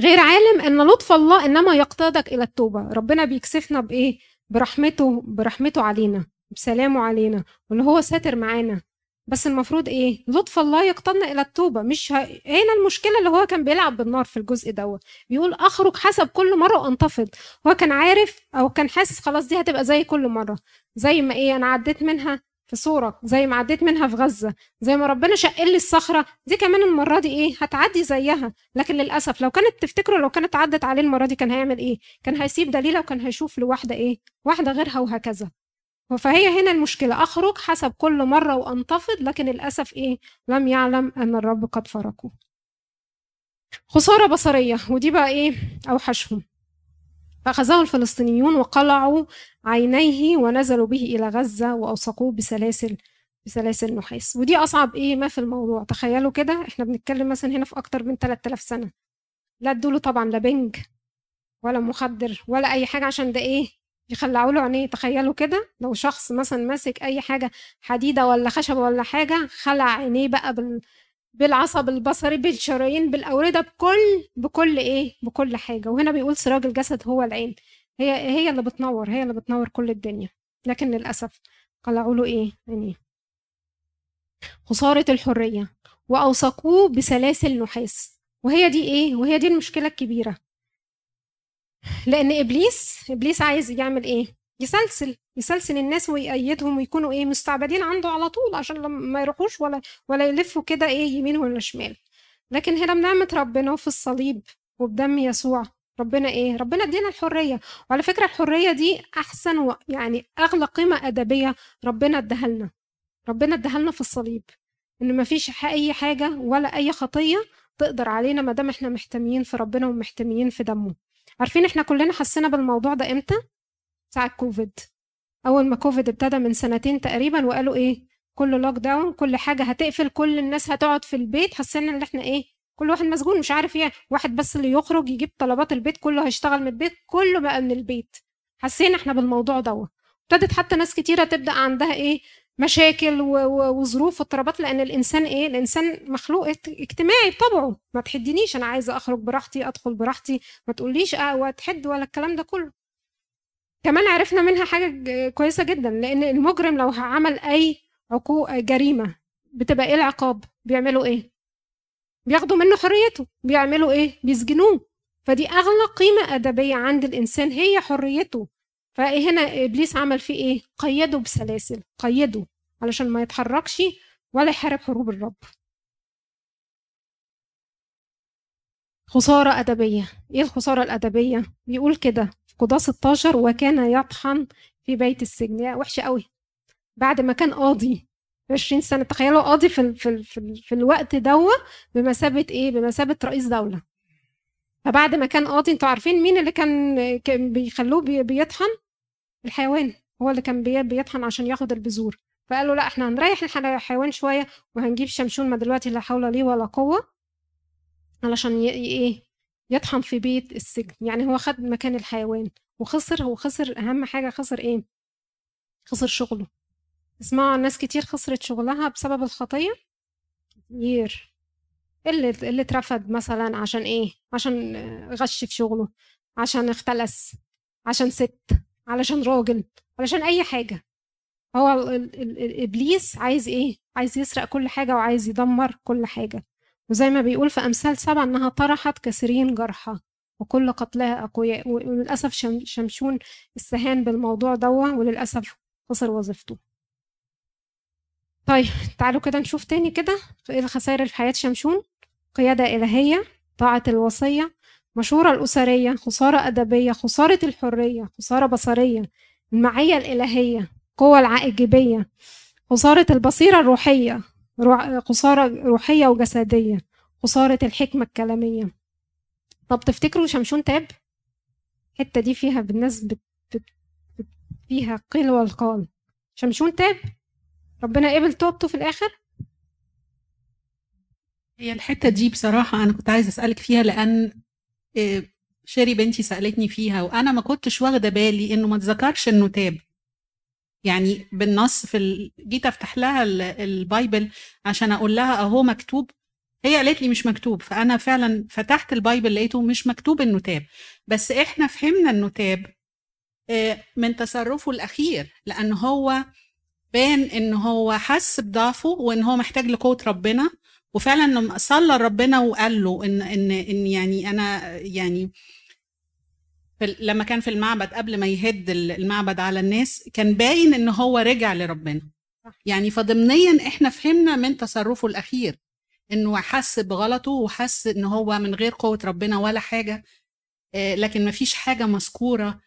غير عالم إن لطف الله إنما يقتادك إلى التوبة. ربنا بيكسفنا بإيه؟ برحمته برحمته علينا بسلامه علينا واللي هو ساتر معانا. بس المفروض إيه؟ لطف الله يقتادنا إلى التوبة. مش ه... هنا المشكلة اللي هو كان بيلعب بالنار في الجزء دوت بيقول أخرج حسب كل مرة وأنتفض. هو كان عارف أو كان حاسس خلاص دي هتبقى زي كل مرة. زي ما إيه أنا عديت منها في صورك زي ما عديت منها في غزة زي ما ربنا شق لي الصخرة دي كمان المرة دي إيه؟ هتعدي زيها. لكن للأسف لو كانت تفتكروا لو كانت عدت عليه المرة دي كان هيعمل إيه؟ كان هيسيب دليلة وكان هيشوف لواحدة إيه؟ واحدة غيرها وهكذا. فهي هنا المشكلة. أخرج حسب كل مرة وأنتفض لكن للأسف إيه؟ لم يعلم أن الرب قد فرقه. خسارة بصرية ودي بقى إيه؟ أوحشهم. فأخذه الفلسطينيون وقلعوا عينيه ونزلوا به إلى غزة وأوثقوه بسلاسل بسلاسل نحاس ودي أصعب إيه ما في الموضوع. تخيلوا كده إحنا بنتكلم مثلا هنا في أكتر من 3000 سنة. لا ادوله طبعا لا بنج ولا مخدر ولا أي حاجة عشان ده إيه؟ يخلعوا له عينيه. تخيلوا كده لو شخص مثلا ماسك أي حاجة حديدة ولا خشبة ولا حاجة خلع عينيه بقى بال بالعصب البصري بالشرايين بالأوردة بكل بكل إيه؟ بكل حاجة. وهنا بيقول سراج الجسد هو العين. هي هي اللي بتنور هي اللي بتنور كل الدنيا. لكن للأسف قلعوا له إيه؟ عينيه خسارة الحرية. وأوثقوه بسلاسل نحاس وهي دي إيه؟ وهي دي المشكلة الكبيرة. لأن إبليس إبليس عايز يعمل إيه؟ يسلسل يسلسل الناس ويأيدهم ويكونوا إيه مستعبدين عنده على طول عشان ما يروحوش ولا ولا يلفوا كده إيه يمين ولا شمال. لكن هنا بنعمة ربنا في الصليب وبدم يسوع. ربنا إيه ربنا ادينا الحرية. وعلى فكرة الحرية دي أحسن و يعني أغلى قيمة أدبية ربنا إداها لنا. ربنا إداها لنا في الصليب. إن مفيش أي حاجة ولا أي خطية تقدر علينا ما دام إحنا محتميين في ربنا ومحتميين في دمه. عارفين إحنا كلنا حسينا بالموضوع ده إمتى؟ ساعة كوفيد أول ما كوفيد ابتدى من سنتين تقريبا وقالوا إيه كل lockdown كل حاجة هتقفل كل الناس هتقعد في البيت حسينا إن إحنا إيه كل واحد مسجون مش عارف إيه واحد بس اللي يخرج يجيب طلبات البيت كله هيشتغل من البيت كله بقى من البيت. حسينا إحنا بالموضوع دوت ابتدت حتى ناس كتيرة تبدأ عندها إيه مشاكل وظروف واضطرابات لأن الإنسان إيه الإنسان مخلوق اجتماعي بطبعه. ما تحدنيش أنا عايزة أخرج براحتي أدخل براحتي ما تقوليش آه وتحد ولا الكلام ده كله. كمان عرفنا منها حاجة كويسة جدا لأن المجرم لو عمل أي عقوق جريمة بتبقى إيه العقاب؟ بيعملوا إيه؟ بياخدوا منه حريته. بيعملوا إيه؟ بيسجنوه. فدي اغلى قيمة أدبية عند الإنسان هي حريته. فهنا إبليس عمل فيه إيه؟ قيده بسلاسل قيده علشان ما يتحركش ولا يحارب حروب الرب. خسارة أدبية. إيه الخسارة الأدبية؟ بيقول كده قضاة 16 وكان يطحن في بيت السجن. يا وحشة قوي بعد ما كان قاضي 20 سنة. تخيلوا قاضي في, في, في, في الوقت دوا بمثابة إيه؟ بمثابة رئيس دولة. فبعد ما كان قاضي أنتوا عارفين مين اللي كان, كان بيخلوه بيطحن؟ الحيوان. هو اللي كان بيطحن عشان ياخد البذور. فقالوا لا إحنا هنريح الحيوان شوية وهنجيب شمشون. ما دلوقتي لا حول ليه ولا قوة علشان إيه؟ يطحن في بيت السجن. يعني هو خد مكان الحيوان. وخسر هو خسر أهم حاجة خسر إيه؟ خسر شغله. اسمعوا ناس كتير خسرت شغلها بسبب الخطية؟ كتير. اللي اللي اترفض مثلا عشان إيه؟ عشان غش في شغله. عشان اختلس. عشان ست. علشان راجل. علشان أي حاجة. هو الابليس عايز إيه؟ عايز يسرق كل حاجة وعايز يدمر كل حاجة. وزي ما بيقول في أمثال سبعة إنها طرحت كثيرين جرحى وكل قتلها أقوياء وللأسف شمشون استهان بالموضوع دوا وللأسف خسر وظيفته. طيب تعالوا كده نشوف تاني كده إيه الخسائر في حياة شمشون. قيادة إلهية طاعة الوصية مشورة الأسرية خسارة أدبية خسارة الحرية خسارة بصرية المعية الإلهية قوة العائجبية خسارة البصيرة الروحية. خسارة روحية وجسدية خسارة الحكمة الكلامية. طب تفتكروا شمشون تاب؟ الحتة دي فيها بالناس. فيها قيل والقال. شمشون تاب؟ ربنا قبل توبته في الآخر؟ هي الحتة دي بصراحة أنا كنت عايزة أسألك فيها لأن آه، شيري بنتي سألتني فيها وأنا ما كنتش واخدة بالي إنه ما اتذكرش إنه تاب. يعني بالنص في ال... جيت افتح لها ال Bible عشان أقول لها اهو مكتوب. هي قالت لي مش مكتوب فانا فعلا فتحت البايبل لقيته مش مكتوب انه تاب. بس إحنا فهمنا انه تاب آه، من تصرفه الأخير لأن هو بان إن هو حس بضعفه وإن هو محتاج لقوة ربنا. وفعلا صلى ربنا وقال له ان ان إن يعني أنا يعني لما كان في المعبد قبل ما يهد المعبد على الناس كان باين إن هو رجع لربنا. يعني فضمنيا إحنا فهمنا من تصرفه الأخير إنه حس بغلطه وحس إن هو من غير قوة ربنا ولا حاجة. آه، لكن ما فيش حاجة مذكورة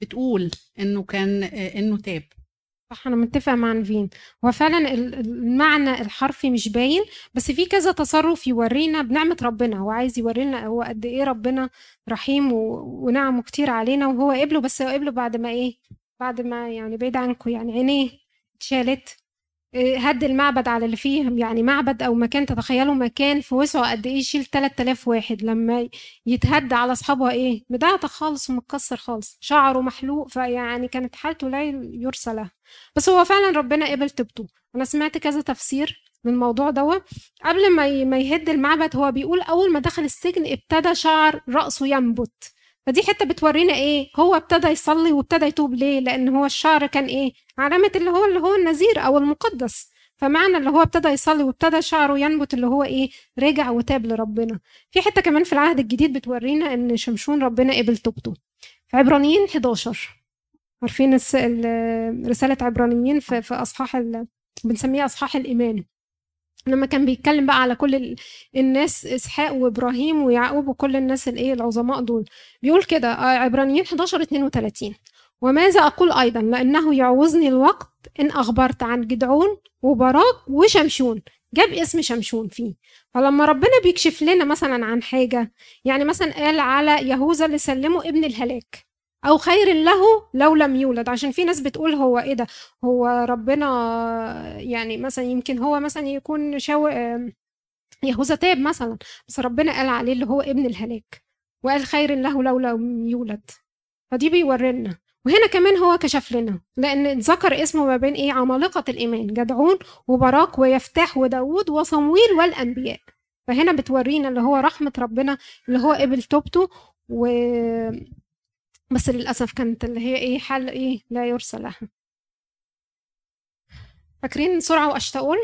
بتقول إنه كان آه، إنه تاب. صح أنا متفق مع نفين. هو فعلا المعنى الحرفي مش باين بس في كذا تصرف يورينا بنعمة ربنا. هو عايز يورينا هو قد إيه ربنا رحيم ونعمه كتير علينا وهو قبله بس هو قبله بعد ما إيه؟ بعد ما يعني بعيد عنكم يعني عينيه اتشالت. هد المعبد على اللي فيه يعني معبد أو مكان تتخيلوا مكان في وسعه قد إيه يشيل 3000 واحد. لما يتهد على اصحابها إيه؟ مدعته خالص ومتكسر خالص. شعره محلوق فيعني كانت حالته لا يرسى لها. بس هو فعلا ربنا قبل توبته أنا سمعت كذا تفسير من الموضوع دوت قبل ما ما يهد المعبد هو بيقول أول ما دخل السجن ابتدى شعر رأسه ينبت. فدي حتة بتورينا إيه هو ابتدى يصلي وابتدى يتوب ليه؟ لأن هو الشعر كان إيه؟ علامة اللي هو اللي هو النذير أو المقدس. فمعنى اللي هو ابتدى يصلي وابتدى شعره ينبت اللي هو إيه؟ رجع وتاب لربنا. في حتة كمان في العهد الجديد بتورينا إن شمشون ربنا قبل توبته. في عبرانيين 11 عارفين رسالة عبرانيين في, أصحاح بنسميها أصحاح الإيمان. لما كان بيتكلم بقى على كل الناس إسحاق وإبراهيم ويعقوب وكل الناس الايه العظماء دول بيقول كده آه، عبرانيين 11 32 وماذا أقول أيضا؟ لأنه يعوزني الوقت إن أخبرت عن جدعون وبراك وشمشون. جاب اسم شمشون فيه. فلما ربنا بيكشف لنا مثلا عن حاجة يعني مثلا قال على يهوذا اللي سلمه ابن الهلاك. أو خير له لو لم يولد. عشان في ناس بتقول هو إيه ده؟ هو ربنا يعني مثلا يمكن هو مثلا يكون شو يهوذا تاب مثلا بس ربنا قال عليه اللي هو ابن الهلاك وقال خير له لو لم يولد. فدي بيورينا. وهنا كمان هو كشف لنا لأن ذكر اسمه ما بين إيه؟ عمالقة الإيمان جدعون وبراك ويفتاح وداود وصمويل والأنبياء. فهنا بتورينا اللي هو رحمة ربنا اللي هو قبل توبته و بس للأسف كانت اللي هي إيه حل إيه لا يرسى لها فاكرين سرعة وأشتاؤول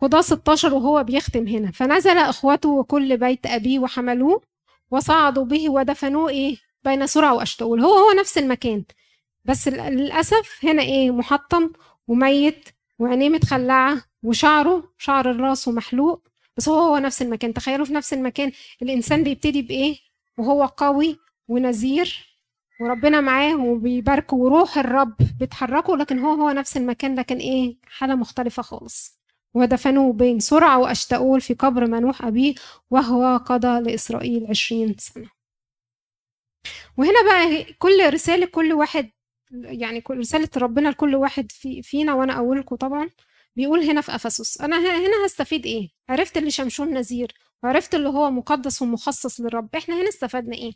خضاء 16 وهو بيختم هنا. فنزل إخوته وكل بيت أبيه وحملوه وصعدوا به ودفنوه إيه بين سرعة وأشتاؤول هو هو نفس المكان. بس للأسف هنا إيه محطم وميت وعينيه متخلعة وشعره شعر الراس محلوق. بس هو هو نفس المكان. تخيلوا في نفس المكان الإنسان بيبتدي بإيه وهو قوي ونذير وربنا معاه وبيباركه وروح الرب بتحركه لكن هو هو نفس المكان لكن إيه؟ حالة مختلفة خالص. ودفنوه بين سرعة وأشتاؤول في قبر منوح أبيه وهو قضى لإسرائيل عشرين سنة. وهنا بقى كل رسالة كل واحد يعني رسالة ربنا لكل واحد في فينا وأنا أولكم طبعا. بيقول هنا في أفسس أنا هنا هستفيد إيه؟ عرفت اللي شمشون نذير وعرفت اللي هو مقدس ومخصص للرب. إحنا هنا استفدنا إيه؟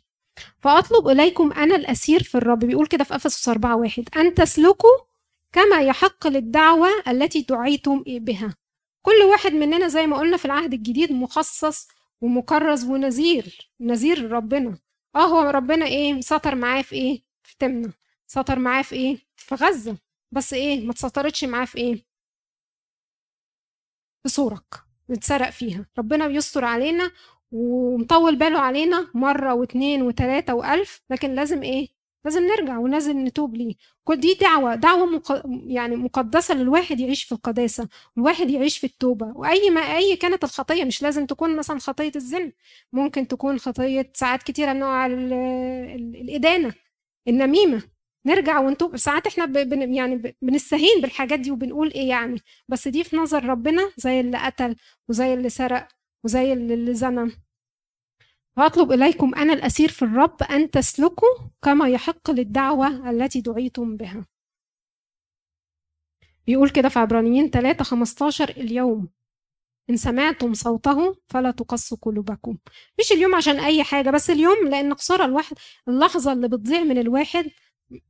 فأطلب إليكم أنا الأسير في الرب. بيقول كده في أفسس 4 واحد. أن تسلكوا كما يحق للدعوة التي دعيتم بها. كل واحد مننا زي ما قلنا في العهد الجديد مخصص ومكرز ونذير نذير ربنا آه هو ربنا إيه؟ سطر معاه في إيه؟ في تمنى سطر معاه في إيه؟ في غزة. بس إيه؟ ما تسطرتش معاه في إيه؟ في صورك. اتسرق فيها. ربنا بيستر علينا ومطول باله علينا مرة واتنين وتلاتة وألف لكن لازم إيه؟ لازم نرجع ولازم نتوب ليه. كل دي دعوة دعوة مق... يعني مقدسة للواحد يعيش في القداسة والواحد يعيش في التوبة. وأي ما أي كانت الخطية مش لازم تكون مثلا خطية الزنا. ممكن تكون خطية ساعات كتيرة نوع ال... ال... الإدانة النميمة. نرجع ونتوب. ساعات إحنا بن يعني بنستهين بالحاجات دي وبنقول إيه يعني. بس دي في نظر ربنا زي اللي قتل وزي اللي سرق. وزي اللي زنى وأطلب إليكم أنا الأسير في الرب أن تسلكوا كما يحق للدعوة التي دعيتم بها. بيقول كده في عبرانيين 3 15 اليوم إن سمعتم صوته فلا تقصوا قلوبكم. مش اليوم عشان أي حاجة بس اليوم لأن خسارة الواحد اللحظة اللي بتضيع من الواحد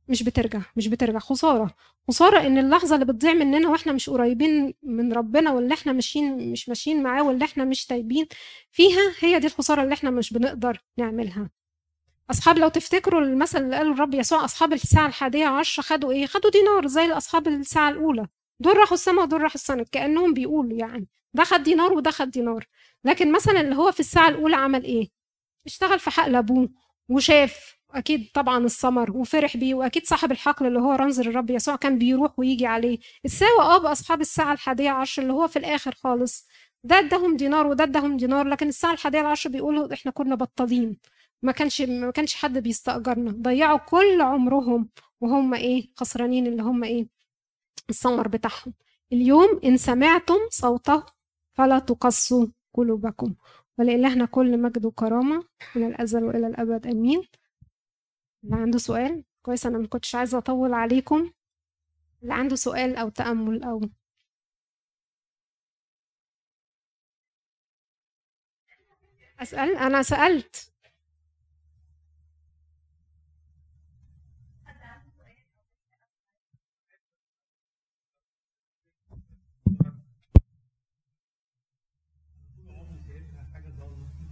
مش بترجع مش بترجع. خسارة خسارة إن اللحظة اللي بتضيع مننا وإحنا مش قريبين من ربنا واللي إحنا ماشيين مش ماشيين معاه واللي إحنا مش تايبين فيها هي دي الخسارة اللي إحنا مش بنقدر نعملها. أصحاب لو تفتكروا المثل اللي قاله الرب يسوع أصحاب الساعة الحادية عشر خدوا إيه؟ خدوا دينار زي أصحاب الساعة الأولى. دول راحوا السماء ودول راحوا السنة كأنهم بيقولوا يعني. ده خد دينار وده خد دينار. لكن مثلا اللي هو في الساعة الأولى عمل إيه؟ اشتغل في حقل ابوه وشاف أكيد طبعا الثمر وفرح بيه وأكيد صاحب الحقل اللي هو رمز للرب يسوع كان بيروح ويجي عليه. الساوى آه باصحاب الساعة الحادية عشر اللي هو في الآخر خالص ده اداهم دينار وده اداهم دينار لكن الساعة الحادية عشر بيقولوا إحنا كنا بطالين. ما كانش ما كانش حد بيستأجرنا. ضيعوا كل عمرهم وهم إيه؟ خسرانين اللي هم إيه؟ الثمر بتاعهم. اليوم إن سمعتم صوته فلا تقصوا قلوبكم. ولإلهنا كل مجد وكرامة من الأزل وإلى الأبد. آمين. اللي عنده سؤال. كويس أنا ما كنتش عايزة أطول عليكم. اللي عنده سؤال أو تأمل أو أسأل؟ أنا سألت.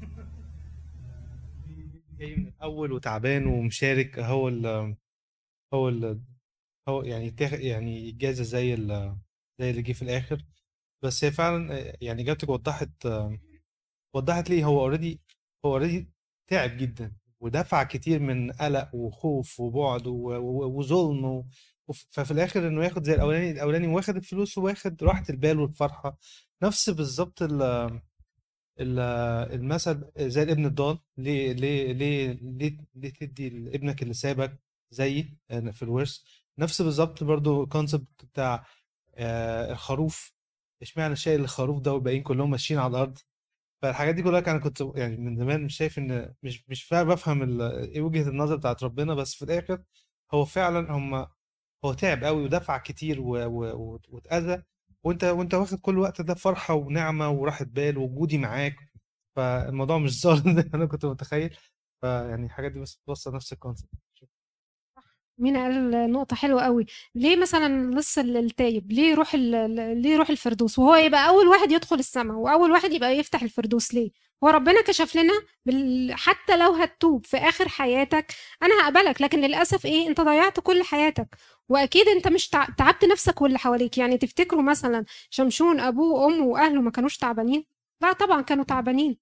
[LAUGHS] جاي من الأول وتعبان ومشارك هو ال هو ال هو يعني يعني إجازة زي ال زي اللي جه في الآخر. بس هي فعلا يعني إجابتك وضحت وضحت ليه. هو already هو already تعب جدا ودفع كتير من قلق وخوف وبعد وظلم ففي الآخر إنه ياخد زي الأولاني الأولاني واخد الفلوس وواخد راحة البال والفرحة. نفس بالظبط المثل زي الابن الضال ليه ليه ليه ليه, ليه تدي لابنك اللي سابك زيي في الورث. نفس بالظبط برضو الكونسبت بتاع آه، الخروف. اشمعنى شايل الخروف ده والباقيين كلهم ماشيين على الأرض؟ فالحاجات دي كلها أنا كنت يعني من زمان مش شايف إن مش مش فاهم بفهم إيه وجهة النظر بتاعت ربنا بس في الآخر هو فعلا هم هو تعب قوي ودفع كتير واتأذى. وانت وانت واخد كل الوقت ده فرحة ونعمة وراحة بال ووجودي معاك. فالموضوع مش ظالم [LAUGHS] زي ما أنا كنت متخيل. فيعني الحاجات دي بس بتوصل نفس ال concept مين قال نقطة حلوة قوي ليه مثلا لسه التايب؟ ليه يروح ليه يروح الفردوس؟ وهو يبقى أول واحد يدخل السماء وأول واحد يبقى يفتح الفردوس ليه؟ هو ربنا كشف لنا بال... حتى لو هتوب في آخر حياتك أنا هقبلك لكن للأسف إيه؟ أنت ضيعت كل حياتك. وأكيد أنت مش تعبت نفسك واللي حواليك. يعني تفتكروا مثلا شمشون أبوه وأمه وأهله ما كانوش تعبانين؟ لا طبعا كانوا تعبانين.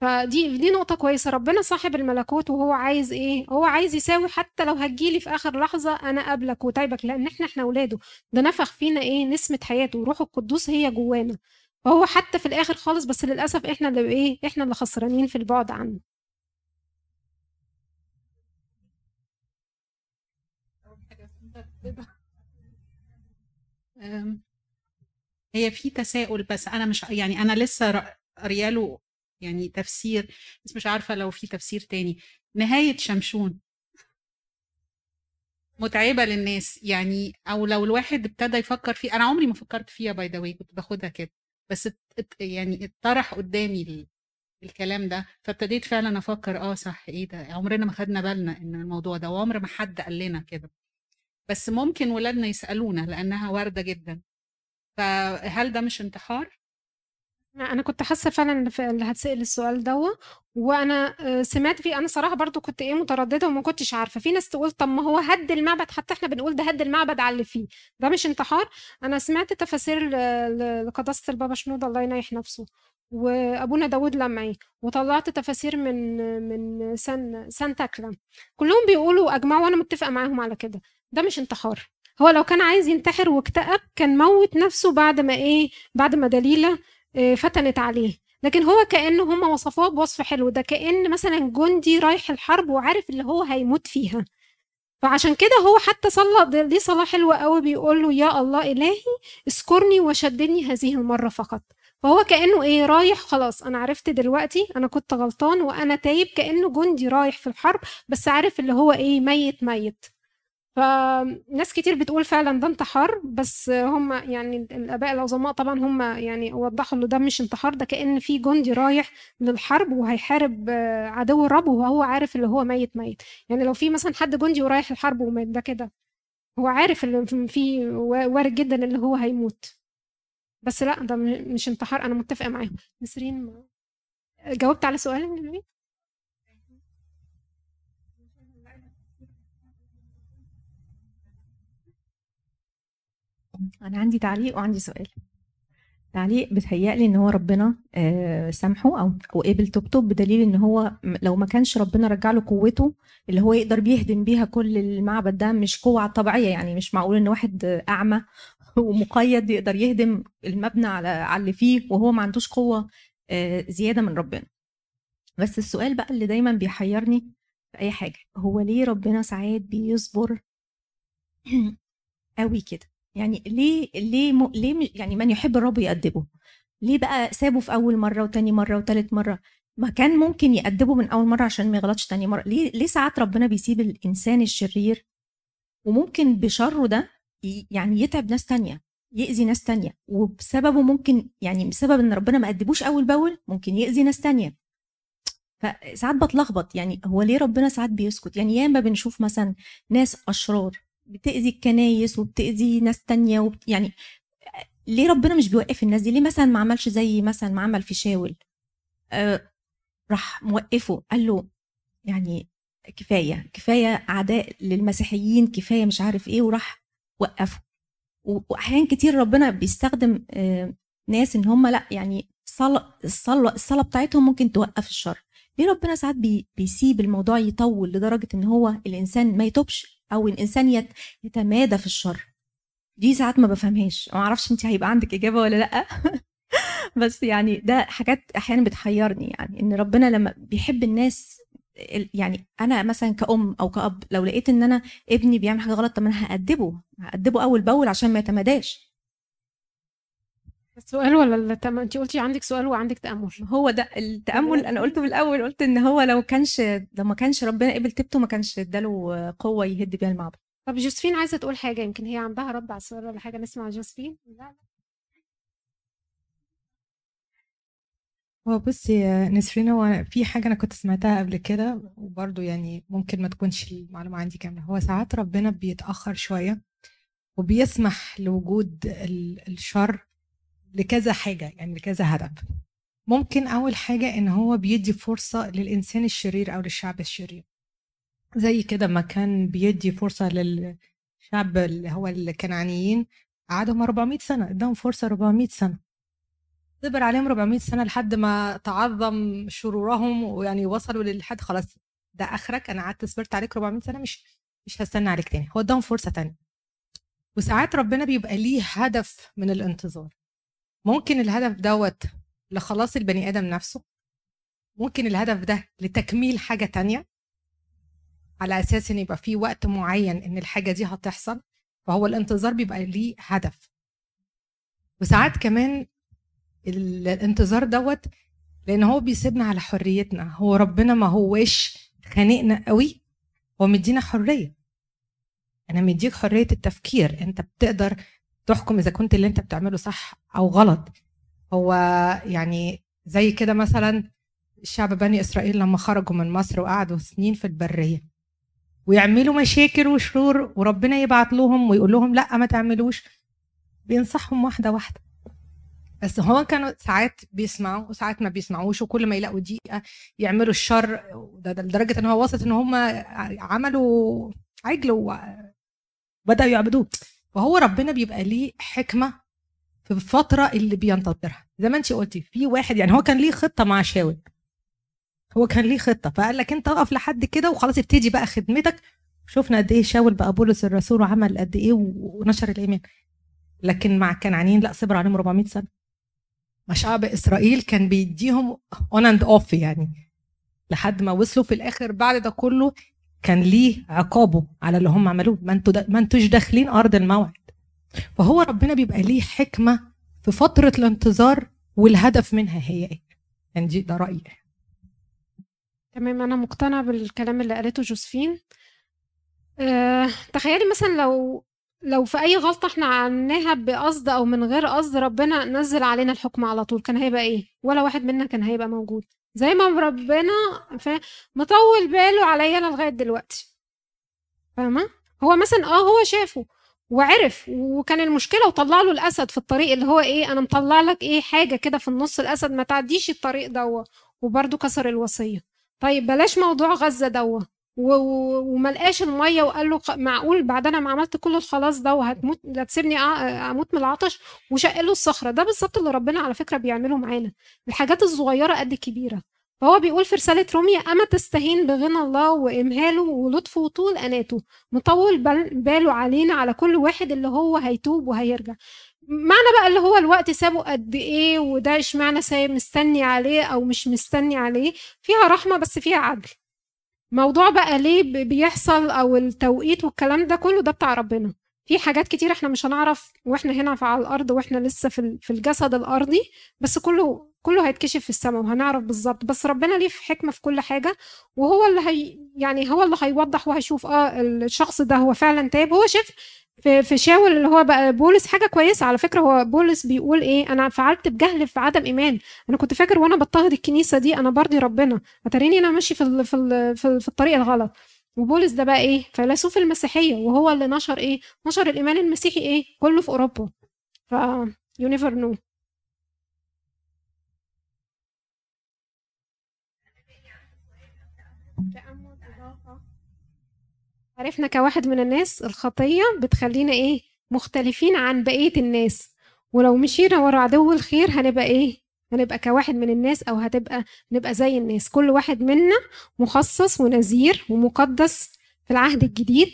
فدي دي نقطة كويسة. ربنا صاحب الملكوت وهو عايز إيه؟ هو عايز يساوي حتى لو هتجيلي في آخر لحظة أنا قابلك وتايبك لأن إحنا إحنا اولاده ده نفخ فينا إيه؟ نسمة حياته. وروح القدوس هي جوانا. فهو حتى في الآخر خالص بس للأسف إحنا اللي إيه؟ إحنا اللي خسرانين في البعد عنه. هي في تساؤل بس أنا مش يعني أنا لسه قرياله يعني تفسير بس مش عارفة لو في تفسير تاني. نهاية شمشون. متعبة للناس. يعني أو لو الواحد ابتدى يفكر فيه أنا عمري ما فكرت فيها باي ذا كنت باخدها كده. بس يعني اتطرح قدامي الكلام ده فابتديت فعلا أفكر آه صح إيه ده؟ عمرنا ما خدنا بالنا إن الموضوع ده وعمر ما حد قال لنا كده. بس ممكن ولادنا يسألونا لأنها واردة جدا. فهل ده مش انتحار؟ أنا كنت حاسة فعلا اللي هتسأل السؤال دوا وأنا آه، سمعت فيه أنا صراحة برضو كنت إيه مترددة وما كنتش عارفة. في ناس تقول طب ما هو هد المعبد حتى إحنا بنقول ده هد المعبد على اللي فيه. ده مش انتحار. أنا سمعت تفاسير لقداسة البابا شنود الله ينيح نفسه وأبونا داود لمعي وطلعت تفاسير من من سان سان تاكلا كلهم بيقولوا أجمعوا وأنا متفقة معاهم على كده. ده مش انتحار. هو لو كان عايز ينتحر واكتئب كان موت نفسه بعد ما إيه بعد ما دليلة آه، فتنت عليه. لكن هو كأنه هم وصفوه بوصف حلو. ده كأن مثلا جندي رايح الحرب وعارف اللي هو هيموت فيها. فعشان كده هو حتى صلى دي صلاة حلوة قوي بيقول له يا الله إلهي اذكرني وشدني هذه المرة فقط. فهو كأنه إيه رايح خلاص أنا عرفت دلوقتي أنا كنت غلطان وأنا تايب كأنه جندي رايح في الحرب بس عارف اللي هو إيه ميت ميت. فناس كتير بتقول فعلا ده انتحار بس هم يعني الآباء العظماء طبعا هم يعني وضحوا إنه ده مش انتحار ده كأن في جندي رايح للحرب وهيحارب عدو الرب وهو عارف اللي هو ميت ميت. يعني لو في مثلا حد جندي ورايح الحرب ومات ده كده. هو عارف اللي في وارد جدا اللي هو هيموت. بس لا ده مش انتحار أنا متفقة معاهم. نسرين جاوبت على سؤال أنا عندي تعليق وعندي سؤال. تعليق بتهيألي إن هو ربنا آه، سامحه أو أو قبل توبته بدليل إن هو لو ما كانش ربنا رجع له قوته اللي هو يقدر بيهدم بيها كل المعبد ده مش قوة طبيعية يعني مش معقول إن واحد أعمى [LAUGHS] ومقيد يقدر يهدم المبنى على على اللي فيه وهو ما عندوش قوة آه، زيادة من ربنا. بس السؤال بقى اللي دايما بيحيرني في أي حاجة هو ليه ربنا ساعات بيصبر [CLEARS THROAT] قوي كده؟ يعني ليه ليه م... ليه يعني من يحب الرب يأدبه ليه بقى سابه في أول مرة وتاني مرة وتالت مرة؟ ما كان ممكن يأدبه من أول مرة عشان ما يغلطش تاني مرة. ليه ليه ساعات ربنا بيسيب الإنسان الشرير وممكن بشره ده يعني يتعب ناس تانية يأذي ناس تانية وبسببه ممكن يعني بسبب إن ربنا ما أدبوش أول بأول ممكن يأذي ناس تانية. فساعات بتلخبط يعني هو ليه ربنا ساعات بيسكت؟ يعني ياما بنشوف مثلا ناس أشرار بتأذي الكنايس وبتأذي ناس تانية وبت... يعني ليه ربنا مش بيوقف الناس دي؟ ليه مثلا ما عملش زي مثلا ما عمل في شاول آه راح موقفه قال له يعني كفاية كفاية أعداء للمسيحيين كفاية مش عارف إيه وراح وقفه. واحيان كتير ربنا بيستخدم آه، ناس إن هم لأ يعني الصلاه الصلاه الصلاة بتاعتهم ممكن توقف الشر. ليه ربنا ساعات بي بيسيب الموضوع يطول لدرجة إن هو الإنسان ما يتوبش؟ أو الإنسان يت يتمادى في الشر. دي ساعات ما بفهمهاش. ما أعرفش انت هيبقى عندك إجابة ولا لأ. [LAUGHS] بس يعني ده حاجات أحيانا بتحيرني يعني إن ربنا لما بيحب الناس ال- يعني أنا مثلا كأم أو كأب لو لقيت إن أنا ابني بيعمل حاجة غلط طب أنا هأدبه. هأدبه أول بأول عشان ما يتماداش. السؤال ولا التم... انت قلتي عندك سؤال وعندك تأمل. هو ده التأمل. أنا قلته في الأول قلت إن هو لو كانش لو ما كانش ربنا قبل تبته ما كانش إداله قوة يهد بيها المعبد. طب جوزفين عايزة تقول حاجة يمكن هي عندها رد على السؤال ولا حاجة نسمع جوزفين. لا هو بصي يا نسرين هو في حاجة أنا كنت سمعتها قبل كده وبرضه يعني ممكن ما تكونش المعلومة عندي كاملة. هو ساعات ربنا بيتأخر شوية وبيسمح لوجود ال- الشر لكذا حاجة يعني لكذا هدف. ممكن أول حاجة إن هو بيدي فرصة للإنسان الشرير أو للشعب الشرير. زي كده ما كان بيدي فرصة للشعب اللي هو الكنعانيين قعدهم 400 سنة إداهم فرصة 400 سنة. صبر عليهم 400 سنة لحد ما تعظم شرورهم ويعني وصلوا للحد خلاص ده آخرك أنا قعدت صبرت عليك 400 سنة مش مش هستنى عليك تاني. هو إداهم فرصة تانية. وساعات ربنا بيبقى ليه هدف من الانتظار. ممكن الهدف دوت لخلاص البني آدم نفسه؟ ممكن الهدف ده لتكميل حاجة تانية؟ على أساس إن يبقى في وقت معين إن الحاجة دي هتحصل فهو الانتظار بيبقى ليه هدف. وساعات كمان ال- الانتظار دوت لأن هو بيسيبنا على حريتنا. هو ربنا ما هوش خانقنا قوي هو مدينا حرية. أنا مديك حرية التفكير. أنت بتقدر تحكم إذا كنت اللي أنت بتعمله صح أو غلط. هو يعني زي كده مثلا الشعب بني إسرائيل لما خرجوا من مصر وقعدوا سنين في البرية ويعملوا مشاكل وشرور وربنا يبعت لهم ويقول لهم لأ ما تعملوش بينصحهم واحدة واحدة. بس هو كانوا ساعات بيسمعوا وساعات ما بيسمعوش وكل ما يلاقوا دقيقة يعملوا الشر. لدرجة إن هو وصلت إن هم عملوا عجل وبداوا يعبدوه. فهو ربنا بيبقى ليه حكمة في الفترة اللي بينتظرها. زي ما انت قلتي في واحد يعني هو كان ليه خطة مع شاول. هو كان ليه خطة فقال لك انت اقف لحد كده وخلاص ابتدي بقى خدمتك. شفنا قد إيه شاول بقى بولس الرسول وعمل قد إيه ونشر الإيمان. لكن مع الكنعانيين لا صبر عليهم 400 سنة. ما شعب إسرائيل كان بيديهم on and off يعني لحد ما وصلوا في الآخر بعد ده كله كان ليه عقابه على اللي هم عملوه. ما أنتوا ما انتوش داخلين أرض الموعد. فهو ربنا بيبقى ليه حكمة في فترة الانتظار والهدف منها هي إيه. يعني ده رأيي. تمام أنا مقتنعة بالكلام اللي قالته جوزفين. أه تخيلي مثلا لو لو في أي غلطة إحنا عملناها بقصد أو من غير قصد ربنا نزل علينا الحكم على طول كان هيبقى إيه؟ ولا واحد منا كان هيبقى موجود. زي ما ربنا مطول باله عليا أنا لغاية دلوقتي. فاهمة؟ هو مثلا آه هو شافه وعرف وكان المشكلة وطلع له الأسد في الطريق اللي هو إيه أنا مطلع لك إيه حاجة كده في النص الأسد ما تعديش الطريق دوا وبرده كسر الوصية. طيب بلاش موضوع غزة و- وما لقاش المية وقال له معقول بعد أنا ما عملت كل الخلاص ده وهتموت لا تسيبني أع- أموت من العطش وشق له الصخرة. ده بالظبط اللي ربنا على فكرة بيعمله معانا. الحاجات الصغيرة قد الكبيره فهو بيقول في رسالة روميا أما تستهين بغنى الله وإمهاله ولطفه وطول أناته. مطول بال- باله علينا على كل واحد اللي هو هيتوب وهيرجع. معنى بقى اللي هو الوقت سابه قد إيه وده اشمعنى سايب مستني عليه أو مش مستني عليه؟ فيها رحمة بس فيها عدل. موضوع بقى ليه بيحصل أو التوقيت والكلام ده كله ده بتاع ربنا. في حاجات كتير إحنا مش هنعرف وإحنا هنا على الأرض وإحنا لسه في في الجسد الأرضي بس كله كله هيتكشف في السماء وهنعرف بالظبط. بس ربنا ليه في حكمة في كل حاجة؟ وهو اللي هي يعني هو اللي هيوضح وهيشوف آه الشخص ده هو فعلا تاب هو شاف في في شاول اللي هو بقى بولس حاجة كويسة. على فكرة هو بولس بيقول إيه؟ أنا فعلت بجهل في عدم إيمان. أنا كنت فاكر وأنا بضطهد الكنيسة دي أنا برضي ربنا. أتاريني أنا ماشي في ال في ال في, ال في الطريق الغلط. وبولس ده بقى إيه؟ فيلسوف المسيحية وهو اللي نشر إيه؟ نشر الإيمان المسيحي إيه؟ كله في أوروبا. ف you never know عرفنا كواحد من الناس الخطية بتخلينا إيه؟ مختلفين عن بقية الناس. ولو مشينا ورا عدو الخير هنبقى إيه؟ هنبقى كواحد من الناس أو هتبقى نبقى زي الناس. كل واحد منا مخصص ونذير ومقدس في العهد الجديد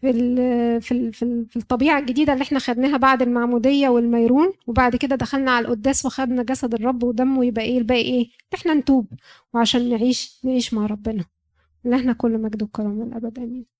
في ال في ال في, ال في الطبيعة الجديدة اللي إحنا خدناها بعد المعمودية والميرون. وبعد كده دخلنا على القداس وخدنا جسد الرب ودمه يبقى إيه؟ الباقي إيه؟ إحنا نتوب وعشان نعيش نعيش مع ربنا. اللي إحنا كل مجد وكرم الابد آمين.